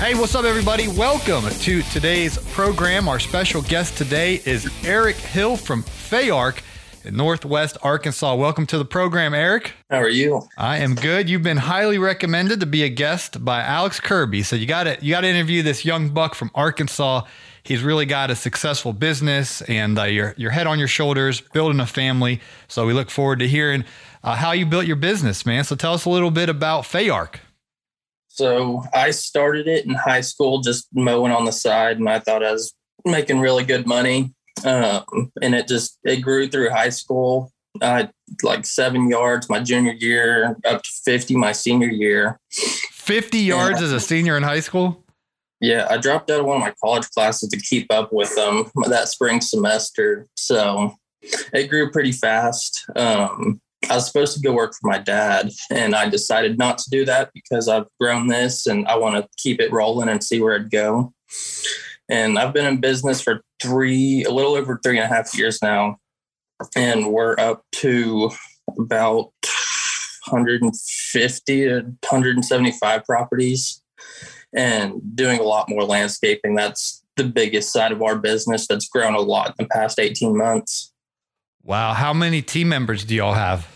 Hey, what's up, everybody? Welcome to today's program. Our special guest today is Eric Hill from Fayark in Northwest Arkansas. Welcome to the program, Eric. How are you? I am good. You've been highly recommended to be a guest by Alex Kirby. So you got to you got to interview this young buck from Arkansas. He's really got a successful business and uh, your your head on your shoulders, building a family. So we look forward to hearing uh, how you built your business, man. So tell us a little bit about Fayark. So I started it in high school, just mowing on the side, and I thought I was making really good money. Um, and it just it grew through high school. I like seven yards my junior year, up to fifty my senior year. Fifty yards as a senior in high school. Yeah, I dropped out of one of my college classes to keep up with them that spring semester. So it grew pretty fast. Um, I was supposed to go work for my dad, and I decided not to do that because I've grown this and I want to keep it rolling and see where it'd go. And I've been in business for three, a little over three and a half years now, and we're up to about 150 to 175 properties and doing a lot more landscaping. That's the biggest side of our business that's grown a lot in the past 18 months. Wow. How many team members do y'all have?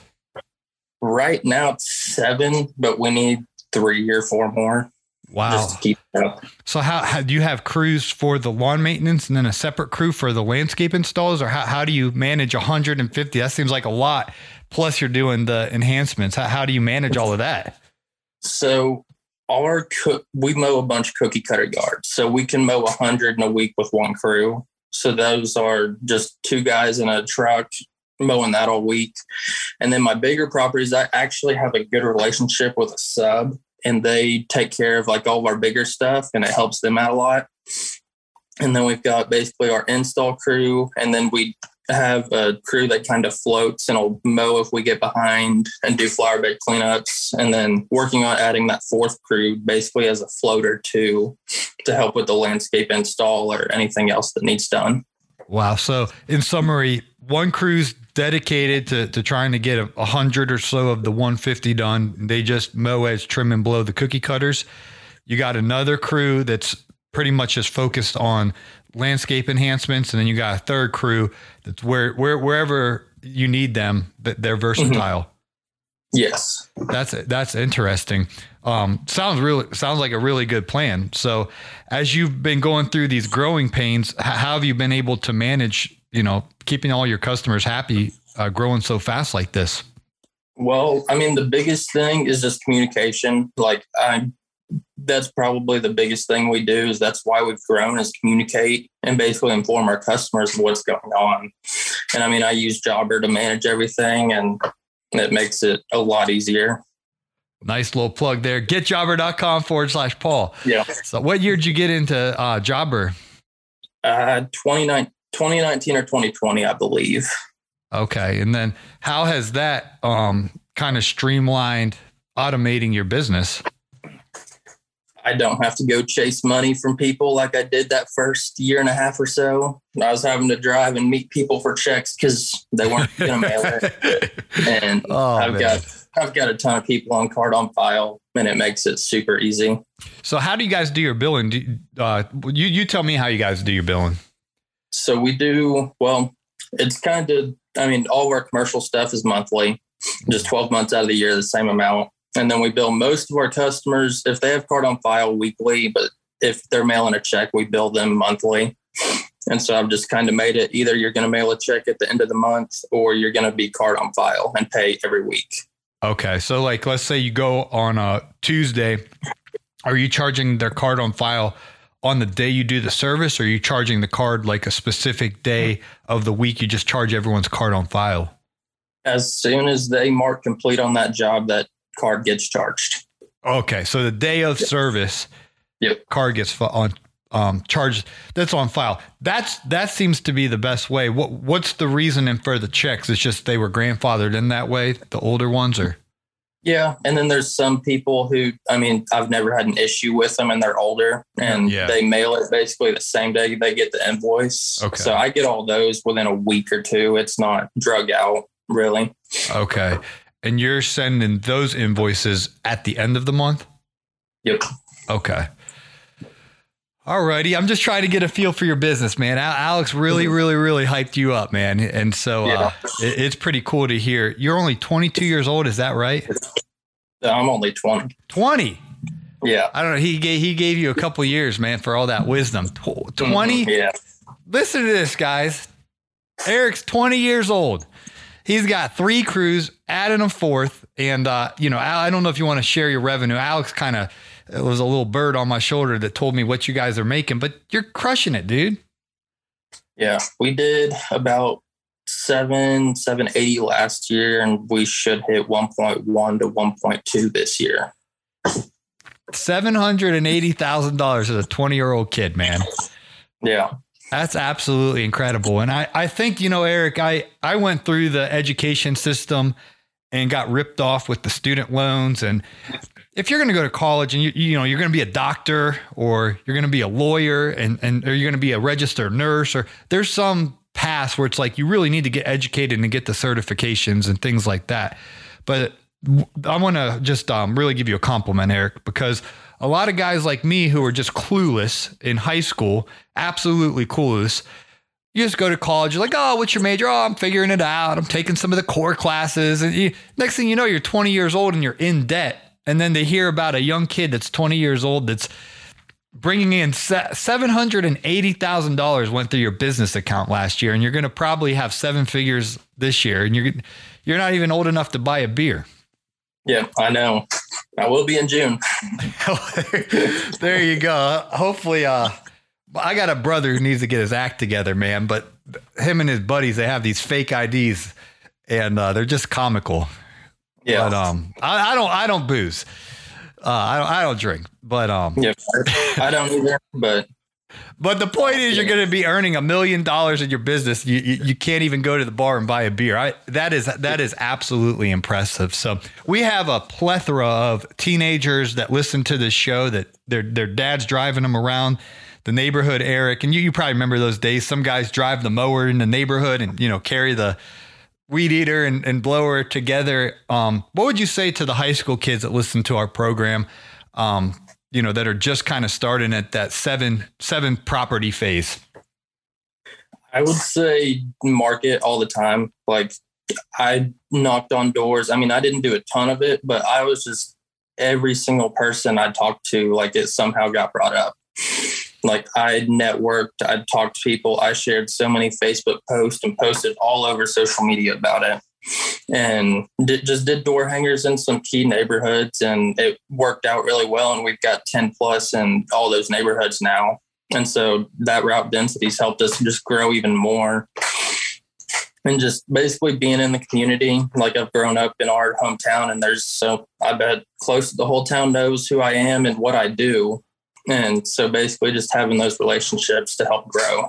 Right now it's seven, but we need three or four more. Wow. Just to keep up. So how, how do you have crews for the lawn maintenance and then a separate crew for the landscape installs or how, how do you manage 150? That seems like a lot. Plus you're doing the enhancements. How, how do you manage all of that? So our cook, we mow a bunch of cookie cutter yards. So we can mow a hundred in a week with one crew. So those are just two guys in a truck mowing that all week. And then my bigger properties, I actually have a good relationship with a sub and they take care of like all of our bigger stuff and it helps them out a lot. And then we've got basically our install crew and then we have a crew that kind of floats and will mow if we get behind and do flower bed cleanups and then working on adding that fourth crew basically as a floater too to help with the landscape install or anything else that needs done. Wow. So in summary, one crew's dedicated to, to trying to get a, hundred or so of the 150 done. They just mow as trim and blow the cookie cutters. You got another crew that's pretty much just focused on landscape enhancements, and then you got a third crew that's where where wherever you need them, that they're versatile. Mm-hmm. Yes, that's that's interesting. Um, sounds really sounds like a really good plan. So, as you've been going through these growing pains, how have you been able to manage? You know, keeping all your customers happy, uh, growing so fast like this. Well, I mean, the biggest thing is just communication. Like I that's probably the biggest thing we do is that's why we've grown is communicate and basically inform our customers what's going on. And I mean, I use Jobber to manage everything and it makes it a lot easier. Nice little plug there. Getjobber.com forward slash Paul. Yeah. So what year did you get into uh, Jobber? Uh, 2019 or 2020, I believe. Okay. And then how has that um, kind of streamlined automating your business? I don't have to go chase money from people like I did that first year and a half or so. I was having to drive and meet people for checks because they weren't going to mail it. And oh, I've man. got I've got a ton of people on card on file, and it makes it super easy. So, how do you guys do your billing? Do, uh, you you tell me how you guys do your billing. So we do well. It's kind of I mean, all of our commercial stuff is monthly, just twelve months out of the year, the same amount and then we bill most of our customers if they have card on file weekly, but if they're mailing a check, we bill them monthly. And so I've just kind of made it either you're going to mail a check at the end of the month or you're going to be card on file and pay every week. Okay. So, like, let's say you go on a Tuesday. Are you charging their card on file on the day you do the service, or are you charging the card like a specific day of the week? You just charge everyone's card on file? As soon as they mark complete on that job, that card gets charged. Okay, so the day of service, Yep. card gets on um, charged. That's on file. That's that seems to be the best way. What what's the reasoning for the checks? It's just they were grandfathered in that way. The older ones are. Yeah, and then there's some people who, I mean, I've never had an issue with them, and they're older, and Yeah. they mail it basically the same day they get the invoice. Okay. So I get all those within a week or two. It's not drug out really. Okay, and you're sending those invoices at the end of the month. Yep. Okay. Alrighty, I'm just trying to get a feel for your business, man. Alex really, really, really hyped you up, man, and so uh, Yeah. it- it's pretty cool to hear. You're only 22 years old, is that right? I'm only 20. 20. Yeah. I don't know. He gave he gave you a couple years, man, for all that wisdom. Tw- 20. Yeah. Listen to this, guys. Eric's 20 years old. He's got three crews, adding a fourth, and uh, you know, I don't know if you want to share your revenue. Alex kind of it was a little bird on my shoulder that told me what you guys are making, but you're crushing it, dude. Yeah. We did about seven, seven eighty last year, and we should hit 1.1 to 1.2 this year. Seven hundred and eighty thousand dollars as a 20 year old kid, man. Yeah. That's absolutely incredible. And I, I think, you know, Eric, I, I went through the education system and got ripped off with the student loans. And if you're going to go to college and you, you know, you're going to be a doctor or you're going to be a lawyer and, and, or you're going to be a registered nurse or there's some paths where it's like you really need to get educated and get the certifications and things like that. But I want to just um, really give you a compliment, Eric, because a lot of guys like me who are just clueless in high school, absolutely clueless. You just go to college, you're like, oh, what's your major? Oh, I'm figuring it out. I'm taking some of the core classes. And you, next thing you know, you're 20 years old and you're in debt. And then they hear about a young kid that's 20 years old that's bringing in $780,000 went through your business account last year. And you're going to probably have seven figures this year. And you're, you're not even old enough to buy a beer. Yeah. I know. I will be in June. there you go. Hopefully, uh, I got a brother who needs to get his act together, man. But him and his buddies, they have these fake IDs, and uh, they're just comical. Yeah. But um, I, I don't, I don't booze. Uh, I don't, I don't drink. But um, yeah. I don't either, but but the point is, you're going to be earning a million dollars in your business. You, you you can't even go to the bar and buy a beer. I that is that is absolutely impressive. So we have a plethora of teenagers that listen to this show that their their dads driving them around the neighborhood. Eric and you you probably remember those days. Some guys drive the mower in the neighborhood and you know carry the weed eater and, and blower together. Um, what would you say to the high school kids that listen to our program? Um, you know, that are just kind of starting at that seven seven property phase? I would say market all the time. Like I knocked on doors. I mean, I didn't do a ton of it, but I was just every single person I talked to, like it somehow got brought up. Like I networked, I talked to people, I shared so many Facebook posts and posted all over social media about it. And did, just did door hangers in some key neighborhoods, and it worked out really well. And we've got 10 plus in all those neighborhoods now. And so that route density's helped us just grow even more. And just basically being in the community, like I've grown up in our hometown, and there's so I bet close to the whole town knows who I am and what I do. And so basically just having those relationships to help grow.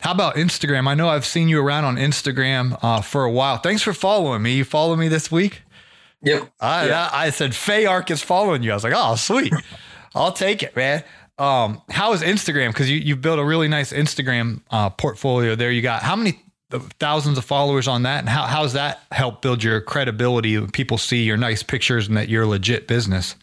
How about Instagram? I know I've seen you around on Instagram uh, for a while. Thanks for following me. You follow me this week? Yep. I, Yeah. I, I said Faye Ark is following you. I was like, oh, sweet. I'll take it, man. Um, how is Instagram? Because you you built a really nice Instagram uh, portfolio there. You got how many thousands of followers on that, and how how's that help build your credibility? People see your nice pictures and that you're a legit business.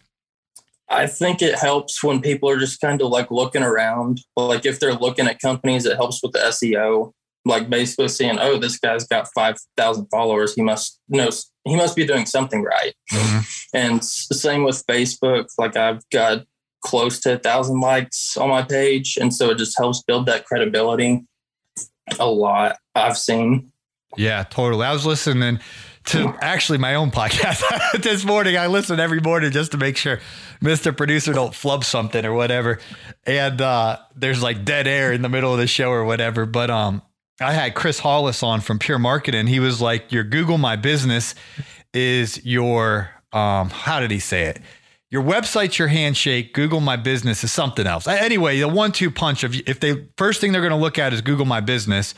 I think it helps when people are just kind of like looking around. Like if they're looking at companies, it helps with the SEO. Like basically seeing, oh, this guy's got five thousand followers. He must know he must be doing something right. Mm-hmm. And same with Facebook. Like I've got close to a thousand likes on my page, and so it just helps build that credibility a lot. I've seen. Yeah, totally. I was listening to actually my own podcast this morning. I listen every morning just to make sure Mr. Producer don't flub something or whatever. And uh, there's like dead air in the middle of the show or whatever. But um, I had Chris Hollis on from Pure Marketing. He was like, "Your Google My Business is your um, how did he say it? Your website's your handshake. Google My Business is something else. Anyway, the one-two punch of if they first thing they're going to look at is Google My Business,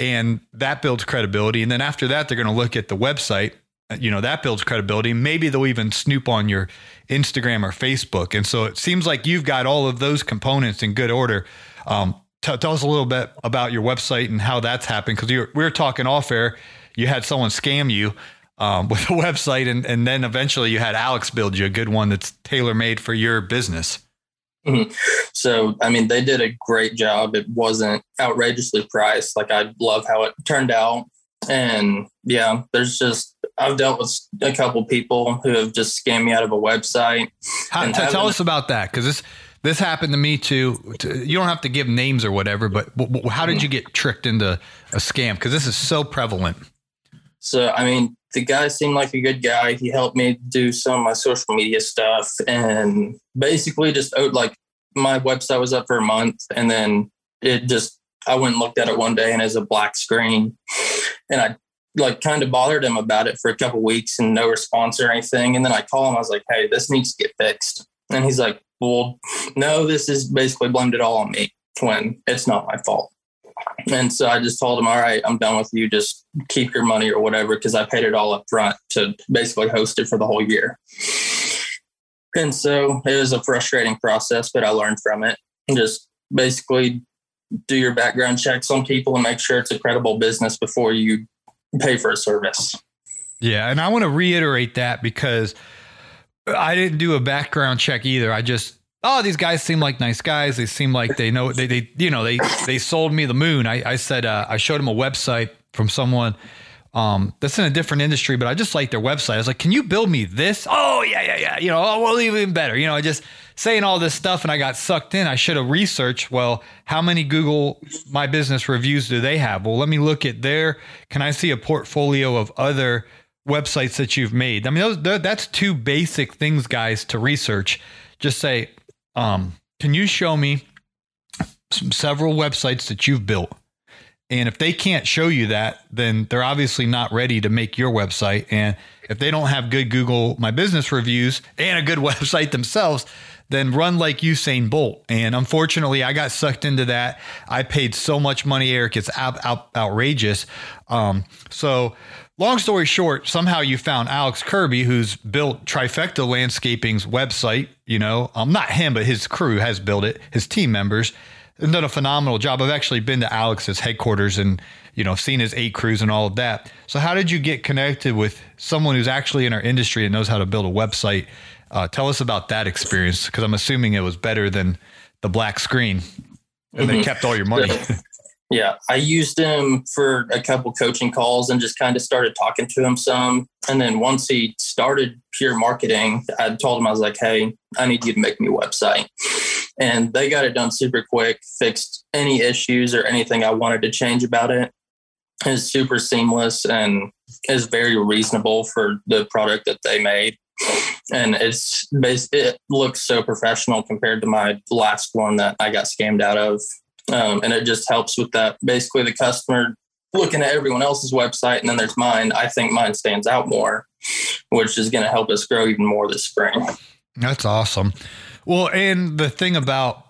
and that builds credibility, and then after that they're going to look at the website. You know that builds credibility. Maybe they'll even snoop on your Instagram or Facebook. And so it seems like you've got all of those components in good order. Um, t- tell us a little bit about your website and how that's happened because we were talking off air. You had someone scam you um, with a website, and, and then eventually you had Alex build you a good one that's tailor made for your business. Mm-hmm. So, I mean, they did a great job. It wasn't outrageously priced. Like, I love how it turned out. And yeah, there's just, I've dealt with a couple people who have just scammed me out of a website. How, tell us about that because this, this happened to me too. You don't have to give names or whatever, but how did you get tricked into a scam? Because this is so prevalent. So, I mean, the guy seemed like a good guy. He helped me do some of my social media stuff and basically just oh, like my website was up for a month and then it just, I went and looked at it one day and it's a black screen. And I like kind of bothered him about it for a couple weeks and no response or anything. And then I call him, I was like, hey, this needs to get fixed. And he's like, well, no, this is basically blamed it all on me when it's not my fault. And so I just told him, all right, I'm done with you. Just keep your money or whatever, because I paid it all up front to basically host it for the whole year. And so it was a frustrating process, but I learned from it. And just basically do your background checks on people and make sure it's a credible business before you pay for a service. Yeah. And I want to reiterate that because I didn't do a background check either. I just oh, these guys seem like nice guys. They seem like they know they they you know they they sold me the moon. I I said uh, I showed them a website from someone um, that's in a different industry, but I just like their website. I was like, can you build me this? Oh yeah yeah yeah. You know, oh well even better. You know, I just saying all this stuff and I got sucked in. I should have researched. Well, how many Google My Business reviews do they have? Well, let me look at their. Can I see a portfolio of other websites that you've made? I mean, those, that's two basic things, guys, to research. Just say, um, can you show me some, several websites that you've built? And if they can't show you that, then they're obviously not ready to make your website. And if they don't have good Google My Business reviews and a good website themselves, then run like Usain Bolt. And unfortunately, I got sucked into that. I paid so much money, Eric. It's out, out, outrageous. Um, so long story short, somehow you found Alex Kirby, who's built Trifecta Landscaping's website. You know, um, not him, but his crew has built it, his team members, and done a phenomenal job. I've actually been to Alex's headquarters and, you know, seen his eight crews and all of that. So, how did you get connected with someone who's actually in our industry and knows how to build a website? Uh, tell us about that experience because I'm assuming it was better than the black screen and mm-hmm. they kept all your money. Yeah, I used him for a couple coaching calls and just kind of started talking to him some. And then once he started pure marketing, I told him, I was like, hey, I need you to make me a website. And they got it done super quick, fixed any issues or anything I wanted to change about it. It's super seamless and is very reasonable for the product that they made. And it's it looks so professional compared to my last one that I got scammed out of um, and it just helps with that. Basically, the customer looking at everyone else's website, and then there's mine. I think mine stands out more, which is going to help us grow even more this spring. That's awesome. Well, and the thing about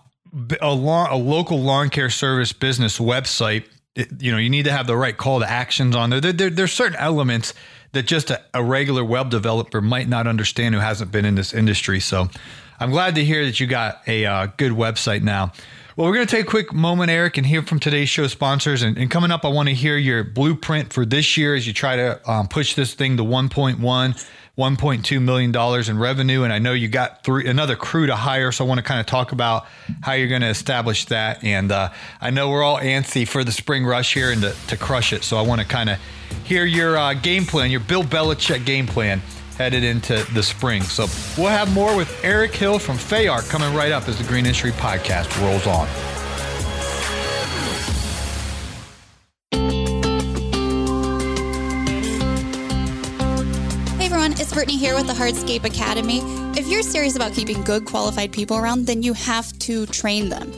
a, lawn, a local lawn care service business website, it, you know, you need to have the right call to actions on there. there, there there's certain elements that just a, a regular web developer might not understand who hasn't been in this industry. So I'm glad to hear that you got a uh, good website now. Well, we're going to take a quick moment, Eric, and hear from today's show sponsors. And, and coming up, I want to hear your blueprint for this year as you try to um, push this thing to 1.1, 1.2 million dollars in revenue. And I know you got three another crew to hire, so I want to kind of talk about how you're going to establish that. And uh, I know we're all antsy for the spring rush here and to, to crush it. So I want to kind of hear your uh, game plan, your Bill Belichick game plan headed into the spring. So we'll have more with Eric Hill from Fayark coming right up as the Green Industry Podcast rolls on. Hey everyone, it's Brittany here with the Hardscape Academy. If you're serious about keeping good qualified people around, then you have to train them.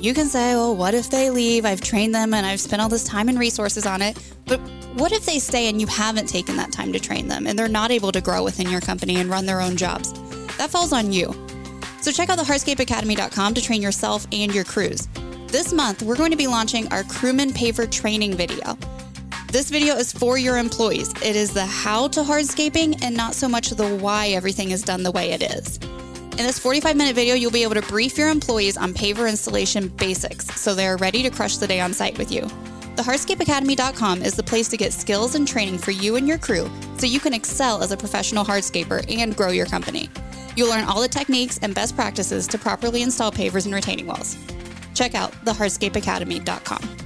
You can say, well, what if they leave? I've trained them and I've spent all this time and resources on it. But what if they stay and you haven't taken that time to train them and they're not able to grow within your company and run their own jobs? That falls on you. So check out the hardscapeacademy.com to train yourself and your crews. This month, we're going to be launching our Crewman Paver training video. This video is for your employees. It is the how to hardscaping and not so much the why everything is done the way it is. In this 45 minute video, you'll be able to brief your employees on paver installation basics so they're ready to crush the day on site with you. The hardscapeacademy.com is the place to get skills and training for you and your crew so you can excel as a professional hardscaper and grow your company. You'll learn all the techniques and best practices to properly install pavers and retaining walls. Check out thehardscapeacademy.com.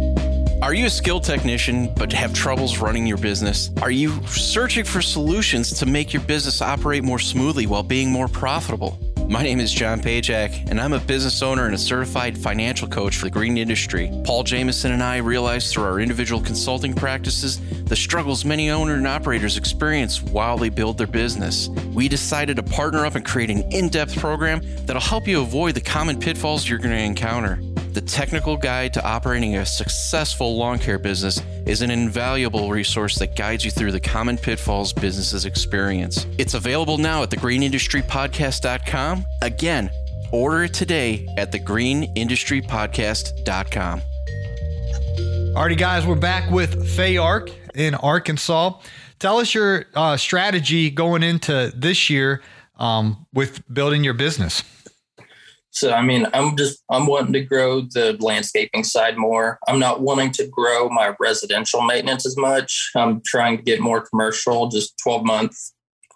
Are you a skilled technician but have troubles running your business? Are you searching for solutions to make your business operate more smoothly while being more profitable? My name is John Pajak, and I'm a business owner and a certified financial coach for the green industry. Paul Jameson and I realized through our individual consulting practices the struggles many owners and operators experience while they build their business. We decided to partner up and create an in depth program that'll help you avoid the common pitfalls you're going to encounter. The Technical Guide to Operating a Successful Lawn Care Business is an invaluable resource that guides you through the common pitfalls businesses experience. It's available now at thegreenindustrypodcast.com. Again, order it today at thegreenindustrypodcast.com. Alrighty, guys, we're back with Fay Ark in Arkansas. Tell us your uh, strategy going into this year um, with building your business. So I mean, I'm just I'm wanting to grow the landscaping side more. I'm not wanting to grow my residential maintenance as much. I'm trying to get more commercial, just 12 month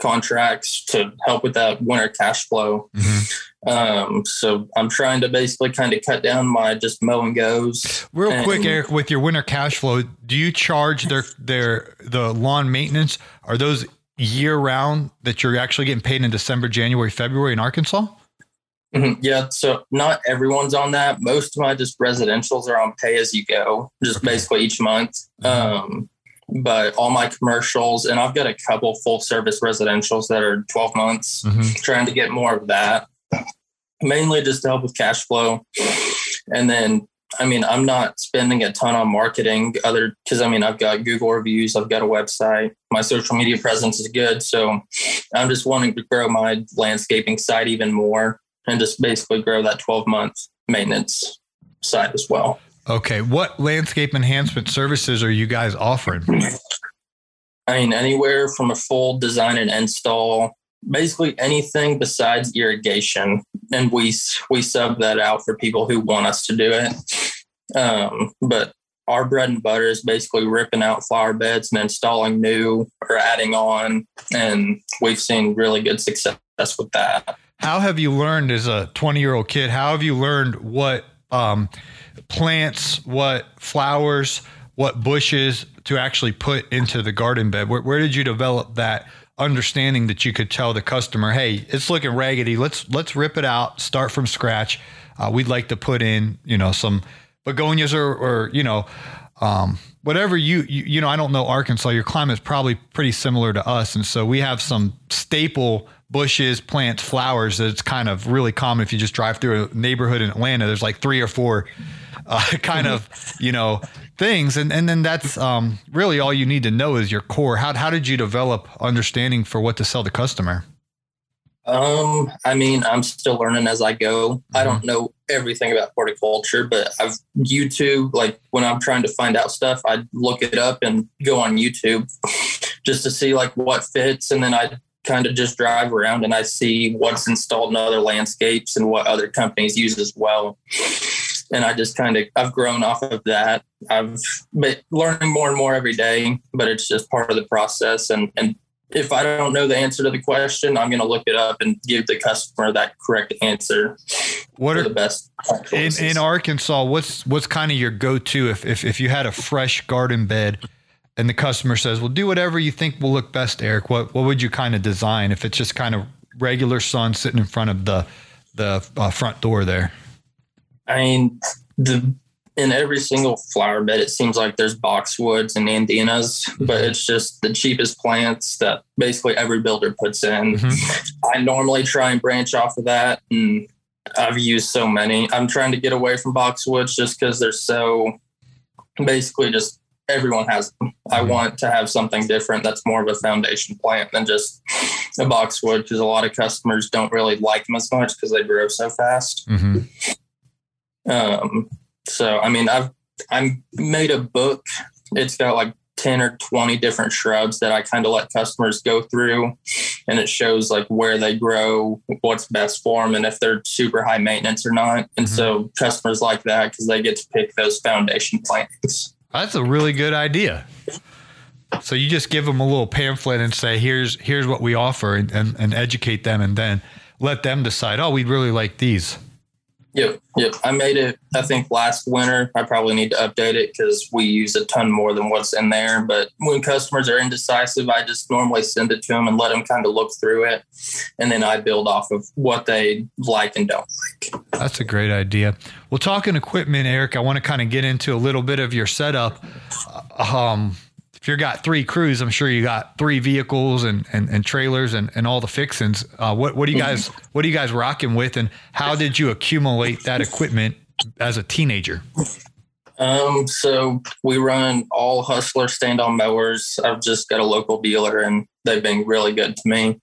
contracts to help with that winter cash flow. Mm-hmm. Um, so I'm trying to basically kind of cut down my just mow and goes. Real and, quick, Eric, with your winter cash flow, do you charge their their the lawn maintenance? Are those year round that you're actually getting paid in December, January, February in Arkansas? Mm-hmm. Yeah, so not everyone's on that. Most of my just residentials are on pay as you go, just okay. basically each month. Mm-hmm. Um, but all my commercials, and I've got a couple full service residentials that are 12 months, mm-hmm. trying to get more of that, mainly just to help with cash flow. And then, I mean, I'm not spending a ton on marketing other because I mean, I've got Google reviews, I've got a website, my social media presence is good. So I'm just wanting to grow my landscaping site even more and just basically grow that 12 month maintenance side as well. Okay. What landscape enhancement services are you guys offering? I mean, anywhere from a full design and install, basically anything besides irrigation. And we, we sub that out for people who want us to do it. Um, but our bread and butter is basically ripping out flower beds and installing new or adding on. And we've seen really good success with that how have you learned as a 20 year old kid? How have you learned what um, plants, what flowers, what bushes to actually put into the garden bed? Where, where, did you develop that understanding that you could tell the customer, "Hey, it's looking raggedy. Let's let's rip it out, start from scratch. Uh, we'd like to put in, you know, some begonias or, or you know." Um, whatever you, you, you know, I don't know Arkansas. Your climate is probably pretty similar to us, and so we have some staple bushes, plants, flowers that it's kind of really common if you just drive through a neighborhood in Atlanta. There's like three or four uh, kind of you know things, and and then that's um, really all you need to know is your core. How how did you develop understanding for what to sell the customer? Um, I mean, I'm still learning as I go. Mm-hmm. I don't know everything about horticulture, but I've YouTube, like when I'm trying to find out stuff, I look it up and go on YouTube just to see like what fits. And then I kind of just drive around and I see what's installed in other landscapes and what other companies use as well. And I just kind of I've grown off of that. I've been learning more and more every day, but it's just part of the process. And and if I don't know the answer to the question, I'm going to look it up and give the customer that correct answer. What are the best in, in Arkansas? What's what's kind of your go to if, if if you had a fresh garden bed and the customer says, "Well, do whatever you think will look best, Eric." What what would you kind of design if it's just kind of regular sun sitting in front of the the uh, front door there? I mean, the in every single flower bed, it seems like there's boxwoods and nandinas, but it's just the cheapest plants that basically every builder puts in. Mm-hmm. I normally try and branch off of that, and I've used so many. I'm trying to get away from boxwoods just because they're so basically just everyone has them. I mm-hmm. want to have something different that's more of a foundation plant than just a boxwood because a lot of customers don't really like them as much because they grow so fast. Mm-hmm. Um, so I mean, I've I made a book. It's got like 10 or 20 different shrubs that I kind of let customers go through and it shows like where they grow, what's best for them, and if they're super high maintenance or not. And mm-hmm. so customers like that because they get to pick those foundation plants. That's a really good idea. So you just give them a little pamphlet and say, here's here's what we offer and, and, and educate them and then let them decide, oh, we'd really like these. Yep, yep. I made it. I think last winter. I probably need to update it because we use a ton more than what's in there. But when customers are indecisive, I just normally send it to them and let them kind of look through it, and then I build off of what they like and don't like. That's a great idea. Well, talking equipment, Eric, I want to kind of get into a little bit of your setup. Um, if you got three crews, I'm sure you got three vehicles and, and, and trailers and, and all the fixings. Uh, what what do you guys what are you guys rocking with, and how did you accumulate that equipment as a teenager? Um, so we run all Hustler stand on mowers. I've just got a local dealer and they've been really good to me.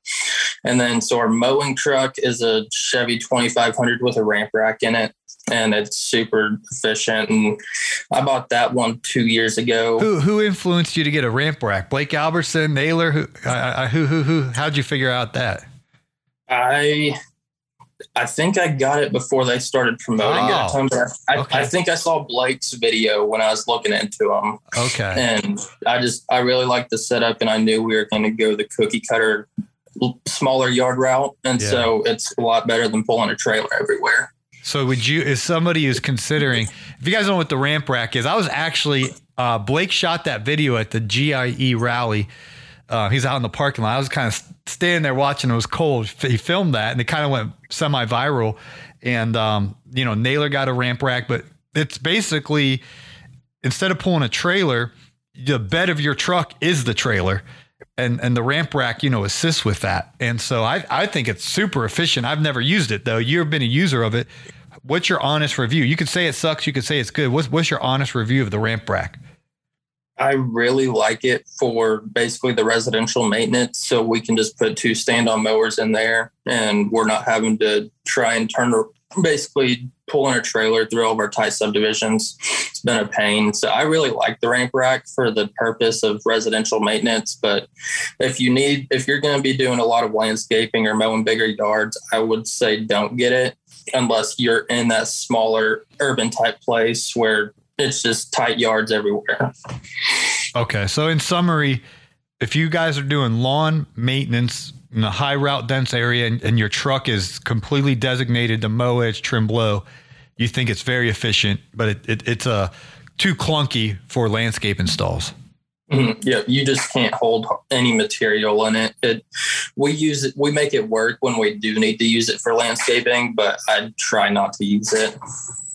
And then so our mowing truck is a Chevy 2500 with a ramp rack in it and it's super efficient. And I bought that one two years ago. Who who influenced you to get a ramp rack? Blake Albertson, Naylor. Who uh, who who who? How'd you figure out that? I I think I got it before they started promoting oh, it. I, okay. I, think I saw Blake's video when I was looking into them. Okay. And I just I really liked the setup, and I knew we were going to go the cookie cutter smaller yard route, and yeah. so it's a lot better than pulling a trailer everywhere. So would you, if somebody is considering, if you guys know what the ramp rack is, I was actually uh, Blake shot that video at the GIE rally. Uh, he's out in the parking lot. I was kind of standing there watching. It was cold. He filmed that, and it kind of went semi-viral. And um, you know, Naylor got a ramp rack, but it's basically instead of pulling a trailer, the bed of your truck is the trailer and and the ramp rack you know assists with that. And so i i think it's super efficient. I've never used it though. You've been a user of it. What's your honest review? You could say it sucks. You could say it's good. What's what's your honest review of the ramp rack? I really like it for basically the residential maintenance. So we can just put two stand on mowers in there and we're not having to try and turn basically pulling a trailer through all of our tight subdivisions. It's been a pain. So I really like the ramp rack for the purpose of residential maintenance. But if you need, if you're going to be doing a lot of landscaping or mowing bigger yards, I would say don't get it unless you're in that smaller urban type place where it's just tight yards everywhere. Okay. So in summary, if you guys are doing lawn maintenance in a high route dense area and, and your truck is completely designated to mow edge trim blow, you think it's very efficient, but it, it, it's a uh, too clunky for landscape installs. Mm-hmm. Yeah, you just can't hold any material in it. it. We use it. We make it work when we do need to use it for landscaping, but I try not to use it.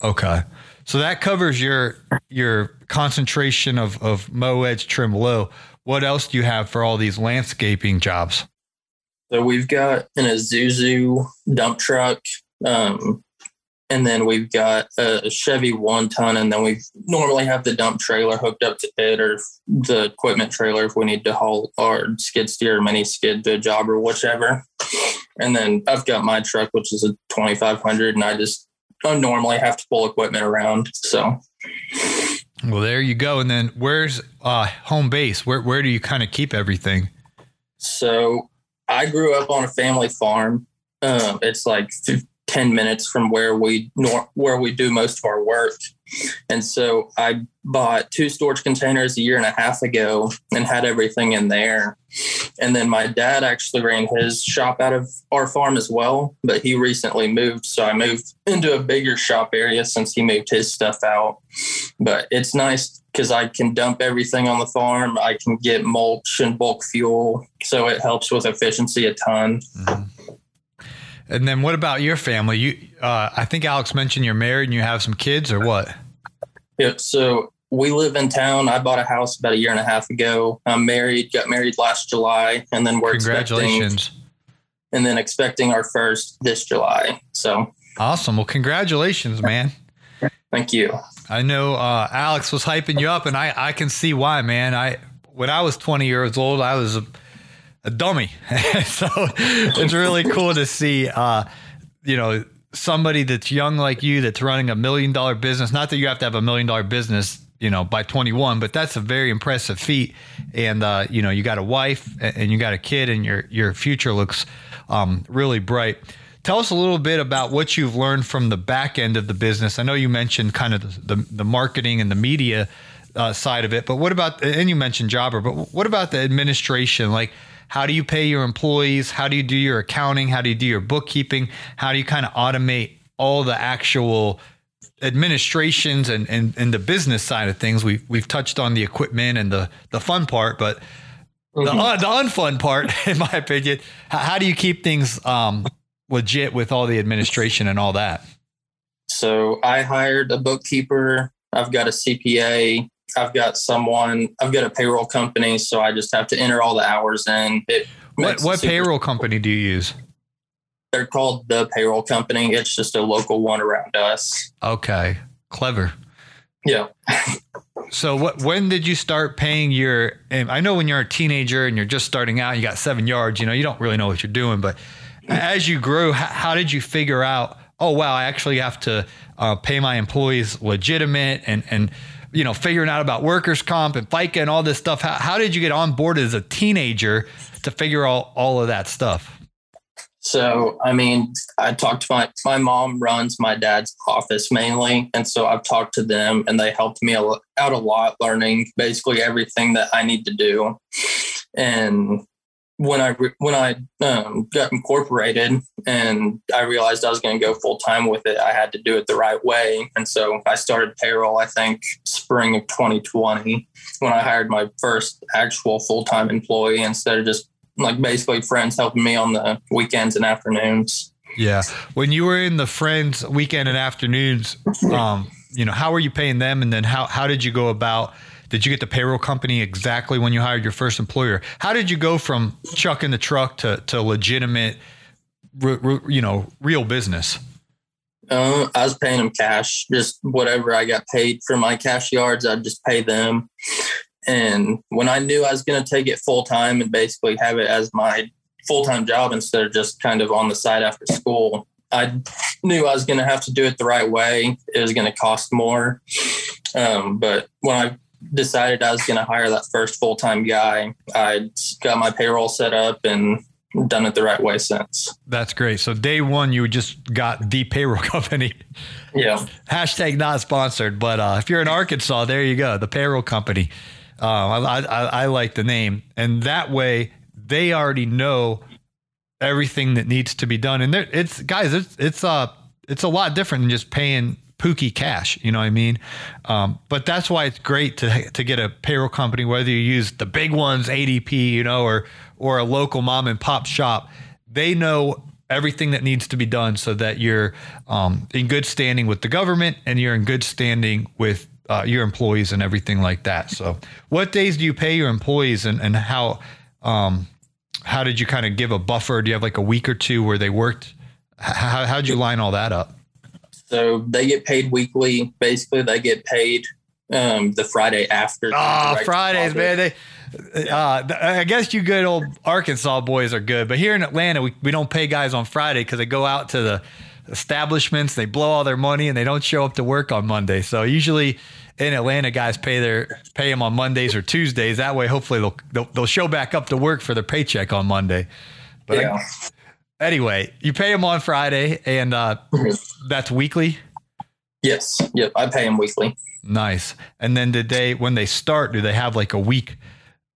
Okay, so that covers your your concentration of of mow edge trim low. What else do you have for all these landscaping jobs? So we've got an Isuzu dump truck, um, and then we've got a Chevy one ton, and then we normally have the dump trailer hooked up to it or the equipment trailer if we need to haul our skid steer or mini skid to a job or whichever. And then I've got my truck, which is a 2500, and I just don't normally have to pull equipment around. So, well, there you go. And then where's uh, home base? Where where do you kind of keep everything? So I grew up on a family farm. Um, it's like 10 minutes from where we nor- where we do most of our work. And so I bought two storage containers a year and a half ago and had everything in there. And then my dad actually ran his shop out of our farm as well, but he recently moved. So I moved into a bigger shop area since he moved his stuff out. But it's nice because I can dump everything on the farm. I can get mulch and bulk fuel. So it helps with efficiency a ton. Mm-hmm. And then what about your family? You, uh, I think Alex mentioned you're married and you have some kids, or what? Yeah. So we live in town. I bought a house about a year and a half ago. I'm married. Got married last July, and then we're congratulations. And then expecting our first this July. So awesome. Well, congratulations, man. Thank you. I know uh, Alex was hyping you up, and I I can see why, man. I when I was 20 years old, I was a a dummy. so it's really cool to see, uh, you know, somebody that's young like you that's running a million dollar business. Not that you have to have a million dollar business, you know, by 21, but that's a very impressive feat. And uh, you know, you got a wife and you got a kid, and your your future looks um, really bright. Tell us a little bit about what you've learned from the back end of the business. I know you mentioned kind of the, the, the marketing and the media uh, side of it, but what about, and you mentioned Jobber, but what about the administration? Like, how do you pay your employees? How do you do your accounting? How do you do your bookkeeping? How do you kind of automate all the actual administrations and, and, and the business side of things? We've, we've touched on the equipment and the, the fun part, but the, uh, the unfun part, in my opinion, how, how do you keep things um, legit with all the administration and all that? So I hired a bookkeeper. I've got a CPA. I've got someone, I've got a payroll company, so I just have to enter all the hours in. It what what payroll company do you use? They're called the payroll company. It's just a local one around us. Okay, clever. Yeah. so what? When did you start paying your? I know when you're a teenager and you're just starting out, you got seven yards. You know, you don't really know what you're doing. But as you grew, how, how did you figure out? Oh wow, I actually have to uh, pay my employees legitimate and and you know, figuring out about workers' comp and FICA and all this stuff. How, how did you get on board as a teenager to figure out all of that stuff? So, I mean, I talked to my my mom runs my dad's office mainly, and so I've talked to them, and they helped me out a lot, learning basically everything that I need to do. And when I when I um, got incorporated and I realized I was going to go full time with it, I had to do it the right way, and so I started payroll. I think spring of 2020 when I hired my first actual full time employee instead of just like basically friends helping me on the weekends and afternoons. Yeah, when you were in the friends weekend and afternoons, um, you know, how were you paying them, and then how how did you go about did you get the payroll company exactly when you hired your first employer? How did you go from chucking the truck to, to legitimate, you know, real business? Uh, I was paying them cash, just whatever I got paid for my cash yards, I'd just pay them. And when I knew I was going to take it full time and basically have it as my full time job instead of just kind of on the side after school, I knew I was going to have to do it the right way. It was going to cost more. Um, but when I decided I was going to hire that first full time guy, I got my payroll set up and done it the right way since. That's great. So day one, you just got the payroll company. Yeah. Hashtag not sponsored, but uh, if you're in Arkansas, there you go, the payroll company. Uh, I, I, I like the name, and that way they already know everything that needs to be done. And it's guys, it's it's uh it's a lot different than just paying pooky cash. You know what I mean? Um, but that's why it's great to to get a payroll company, whether you use the big ones, ADP, you know, or or a local mom and pop shop. They know everything that needs to be done so that you're um, in good standing with the government and you're in good standing with uh, your employees and everything like that. So, what days do you pay your employees, and and how um, how did you kind of give a buffer? Do you have like a week or two where they worked? How how'd you line all that up? So they get paid weekly. Basically, they get paid um, the Friday after. Oh, Fridays, man! They Uh, I guess you good old Arkansas boys are good, but here in Atlanta, we, we don't pay guys on Friday because they go out to the establishments, they blow all their money, and they don't show up to work on Monday. So usually in Atlanta, guys pay their pay them on Mondays or Tuesdays. That way, hopefully they'll they'll, they'll show back up to work for their paycheck on Monday. But yeah. Anyway, you pay them on Friday, and uh, that's weekly. Yes. Yep. I pay them weekly. Nice. And then did they when they start, do they have like a week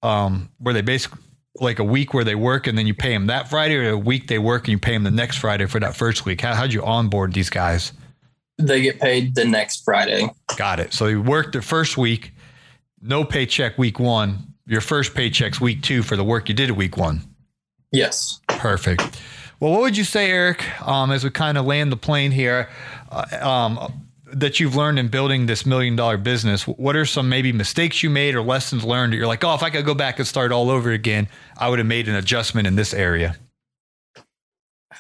um where they basically like a week where they work and then you pay them that Friday or a week they work and you pay them the next Friday for that first week? How, how'd you onboard these guys? They get paid the next Friday. Got it. So you worked the first week, no paycheck week one. Your first paycheck's week two for the work you did at week one. Yes. Perfect. Well, what would you say, Eric, um, as we kind of land the plane here, uh, um, that you've learned in building this million dollar business? What are some maybe mistakes you made or lessons learned that you're like, oh, if I could go back and start all over again, I would have made an adjustment in this area?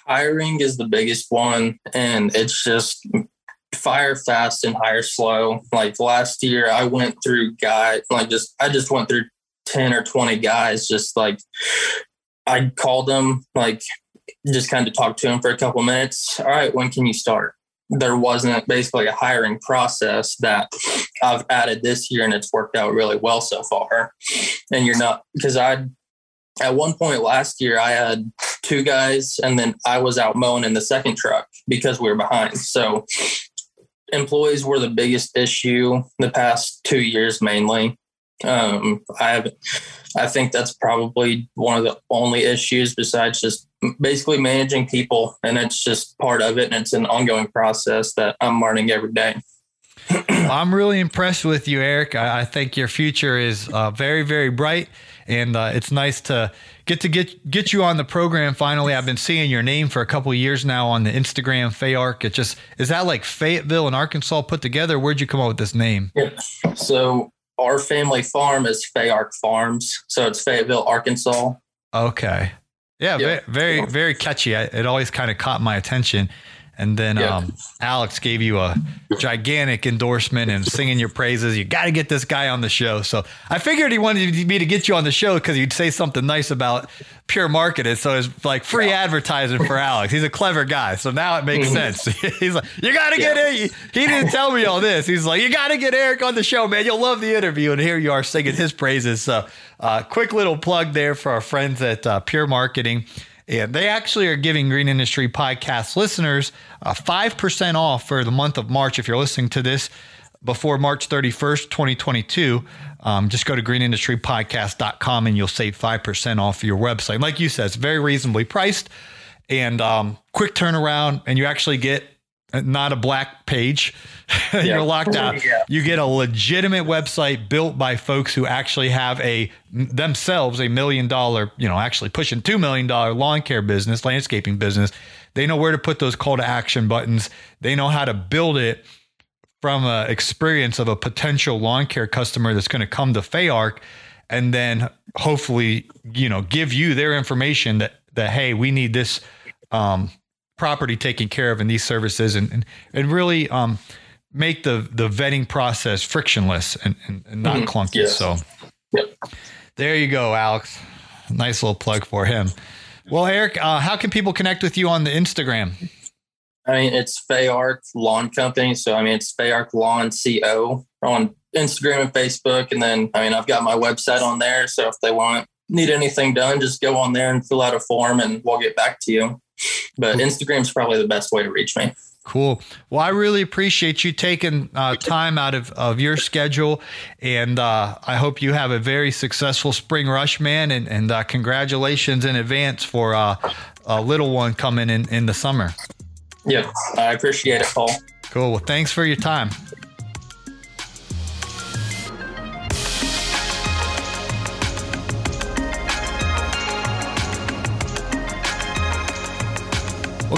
Hiring is the biggest one, and it's just fire fast and hire slow. Like last year, I went through guys, like just, I just went through 10 or 20 guys, just like I called them, like just kind of talked to him for a couple minutes. All right, when can you start? There wasn't basically a hiring process that I've added this year, and it's worked out really well so far. And you're not because I, at one point last year, I had two guys, and then I was out mowing in the second truck because we were behind. So employees were the biggest issue the past two years mainly. Um, I have, I think that's probably one of the only issues besides just basically managing people, and it's just part of it, and it's an ongoing process that I'm learning every day. I'm really impressed with you, Eric. I, I think your future is uh, very, very bright, and uh, it's nice to get to get get you on the program. Finally, I've been seeing your name for a couple of years now on the Instagram Fayark. It just is that like Fayetteville and Arkansas put together. Where'd you come up with this name? Yeah. So our family farm is Fayark Farms, so it's Fayetteville, Arkansas. Okay. Yeah, Yep. very, very, very catchy. I, it always kind of caught my attention. And then um, Alex gave you a gigantic endorsement and singing your praises. You got to get this guy on the show. So I figured he wanted me to get you on the show because you'd say something nice about Pure marketing. So it's like free advertising for Alex. He's a clever guy. So now it makes sense. He's like, you got to get Yeah. it. He didn't tell me all this. He's like, you got to get Eric on the show, man. You'll love the interview. And here you are singing his praises. So, uh, quick little plug there for our friends at uh, Pure Marketing. And they actually are giving Green Industry Podcast listeners uh, 5% off for the month of March. If you're listening to this before March 31st, 2022, um, just go to greenindustrypodcast.com and you'll save 5% off your website. Like you said, it's very reasonably priced and um, quick turnaround, and you actually get not a black page. You're locked out. Yeah. You get a legitimate website built by folks who actually have a themselves a million dollar, you know, actually pushing two million dollar lawn care business, landscaping business. They know where to put those call to action buttons. They know how to build it from a experience of a potential lawn care customer that's going to come to Fayark and then hopefully, you know, give you their information that that hey, we need this um, property taken care of in these services and and, and really um, make the the vetting process frictionless and, and, and not Mhm. clunky. Yes. So Yep. there you go, Alex. Nice little plug for him. Well, Eric, uh, how can people connect with you on the Instagram? I mean, it's Fayark Lawn Company. So, I mean, it's Fayark Lawn CO on Instagram and Facebook. And then, I mean, I've got my website on there. So, if they want, need anything done, just go on there and fill out a form and we'll get back to you. But Instagram's probably the best way to reach me. Cool. Well, I really appreciate you taking uh, time out of, of your schedule. And uh, I hope you have a very successful spring rush, man. And, and uh, congratulations in advance for uh, a little one coming in, in the summer. Yep. I appreciate it, Paul. Cool. Well, thanks for your time.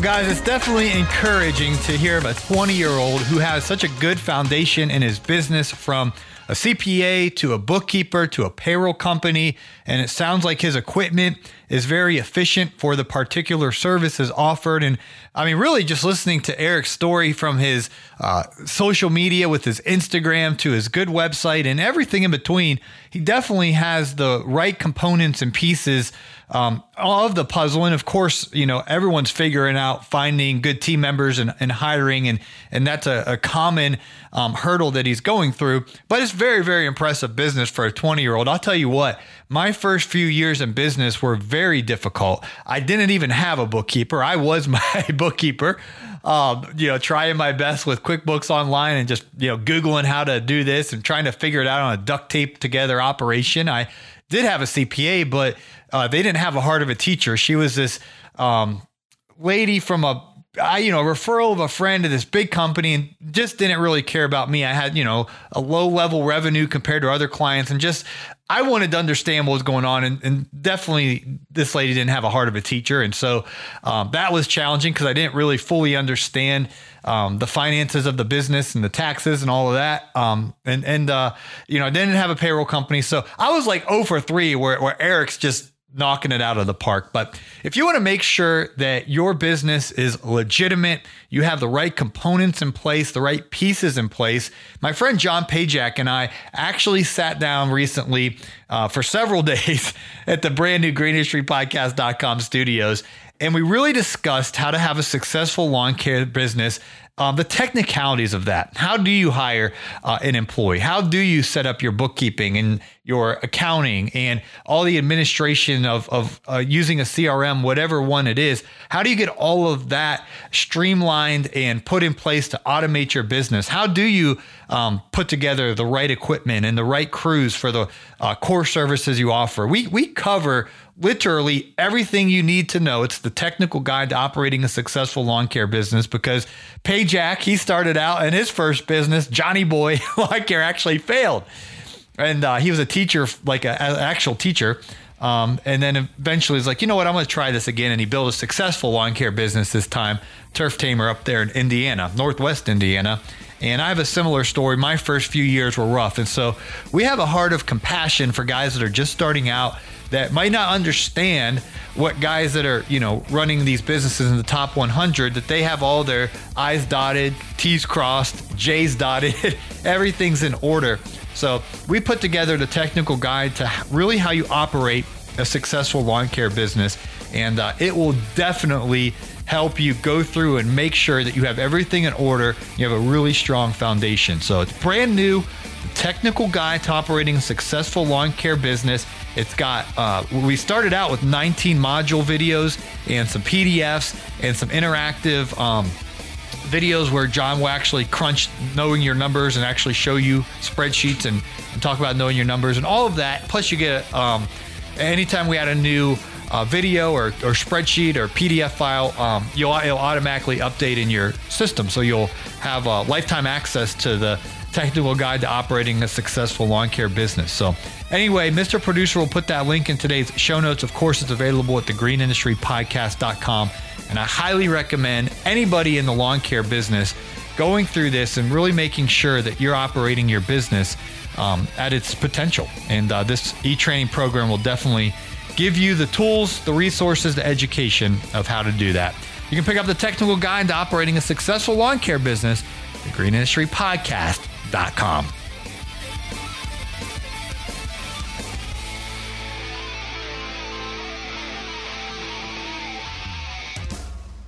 Guys, it's definitely encouraging to hear of a 20 year old who has such a good foundation in his business from a CPA to a bookkeeper to a payroll company and it sounds like his equipment is very efficient for the particular services offered. And I mean, really, just listening to Eric's story from his uh, social media with his Instagram to his good website and everything in between, he definitely has the right components and pieces um, of the puzzle. And of course, you know, everyone's figuring out finding good team members and, and hiring, and and that's a, a common um, hurdle that he's going through. But it's very, very impressive business for a 20 year old. I'll tell you what, my first few years in business were very difficult. I didn't even have a bookkeeper. I was my bookkeeper. Um, you know, trying my best with QuickBooks Online and just, you know, Googling how to do this and trying to figure it out on a duct tape together operation. I did have a CPA, but uh, they didn't have a heart of a teacher. She was this um, lady from a I, you know, referral of a friend to this big company and just didn't really care about me. I had, you know, a low level revenue compared to other clients and just, I wanted to understand what was going on. And, and definitely this lady didn't have a heart of a teacher. And so um, that was challenging because I didn't really fully understand um, the finances of the business and the taxes and all of that. Um, and, and, uh, you know, I didn't have a payroll company. So I was like 0 for 3 where, where Eric's just, knocking it out of the park. But if you want to make sure that your business is legitimate, you have the right components in place, the right pieces in place. My friend John Pajak and I actually sat down recently uh, for several days at the brand new greenindustrypodcast.com studios. And we really discussed how to have a successful lawn care business um, the technicalities of that. How do you hire uh, an employee? How do you set up your bookkeeping and your accounting and all the administration of, of uh, using a CRM, whatever one it is? How do you get all of that streamlined and put in place to automate your business? How do you um, put together the right equipment and the right crews for the uh, core services you offer? We, we cover literally everything you need to know. It's the technical guide to operating a successful lawn care business because Pajak, he started out in his first business, Johnny Boy Lawn Care actually failed. And uh, he was a teacher, like an actual teacher. Um, and then eventually he's like, you know what, I'm going to try this again. And he built a successful lawn care business this time, Turf Tamer up there in Indiana, Northwest Indiana. And I have a similar story. My first few years were rough. And so we have a heart of compassion for guys that are just starting out that might not understand what guys that are, you know, running these businesses in the top 100 that they have all their I's dotted, T's crossed, J's dotted, everything's in order. So we put together the technical guide to really how you operate a successful lawn care business, and uh, it will definitely help you go through and make sure that you have everything in order. You have a really strong foundation. So it's brand new, technical guide to operating a successful lawn care business. It's got, uh, we started out with 19 module videos and some PDFs and some interactive um, videos where John will actually crunch knowing your numbers and actually show you spreadsheets and, and talk about knowing your numbers and all of that. Plus, you get um, anytime we add a new uh, video or, or spreadsheet or PDF file, um, you'll it'll automatically update in your system. So you'll have uh, lifetime access to the technical guide to operating a successful lawn care business. So, anyway, Mr. Producer will put that link in today's show notes. Of course, it's available at thegreenindustrypodcast.com. And I highly recommend anybody in the lawn care business going through this and really making sure that you're operating your business um, at its potential. And uh, this e training program will definitely give you the tools, the resources, the education of how to do that. You can pick up the technical guide to operating a successful lawn care business, the Green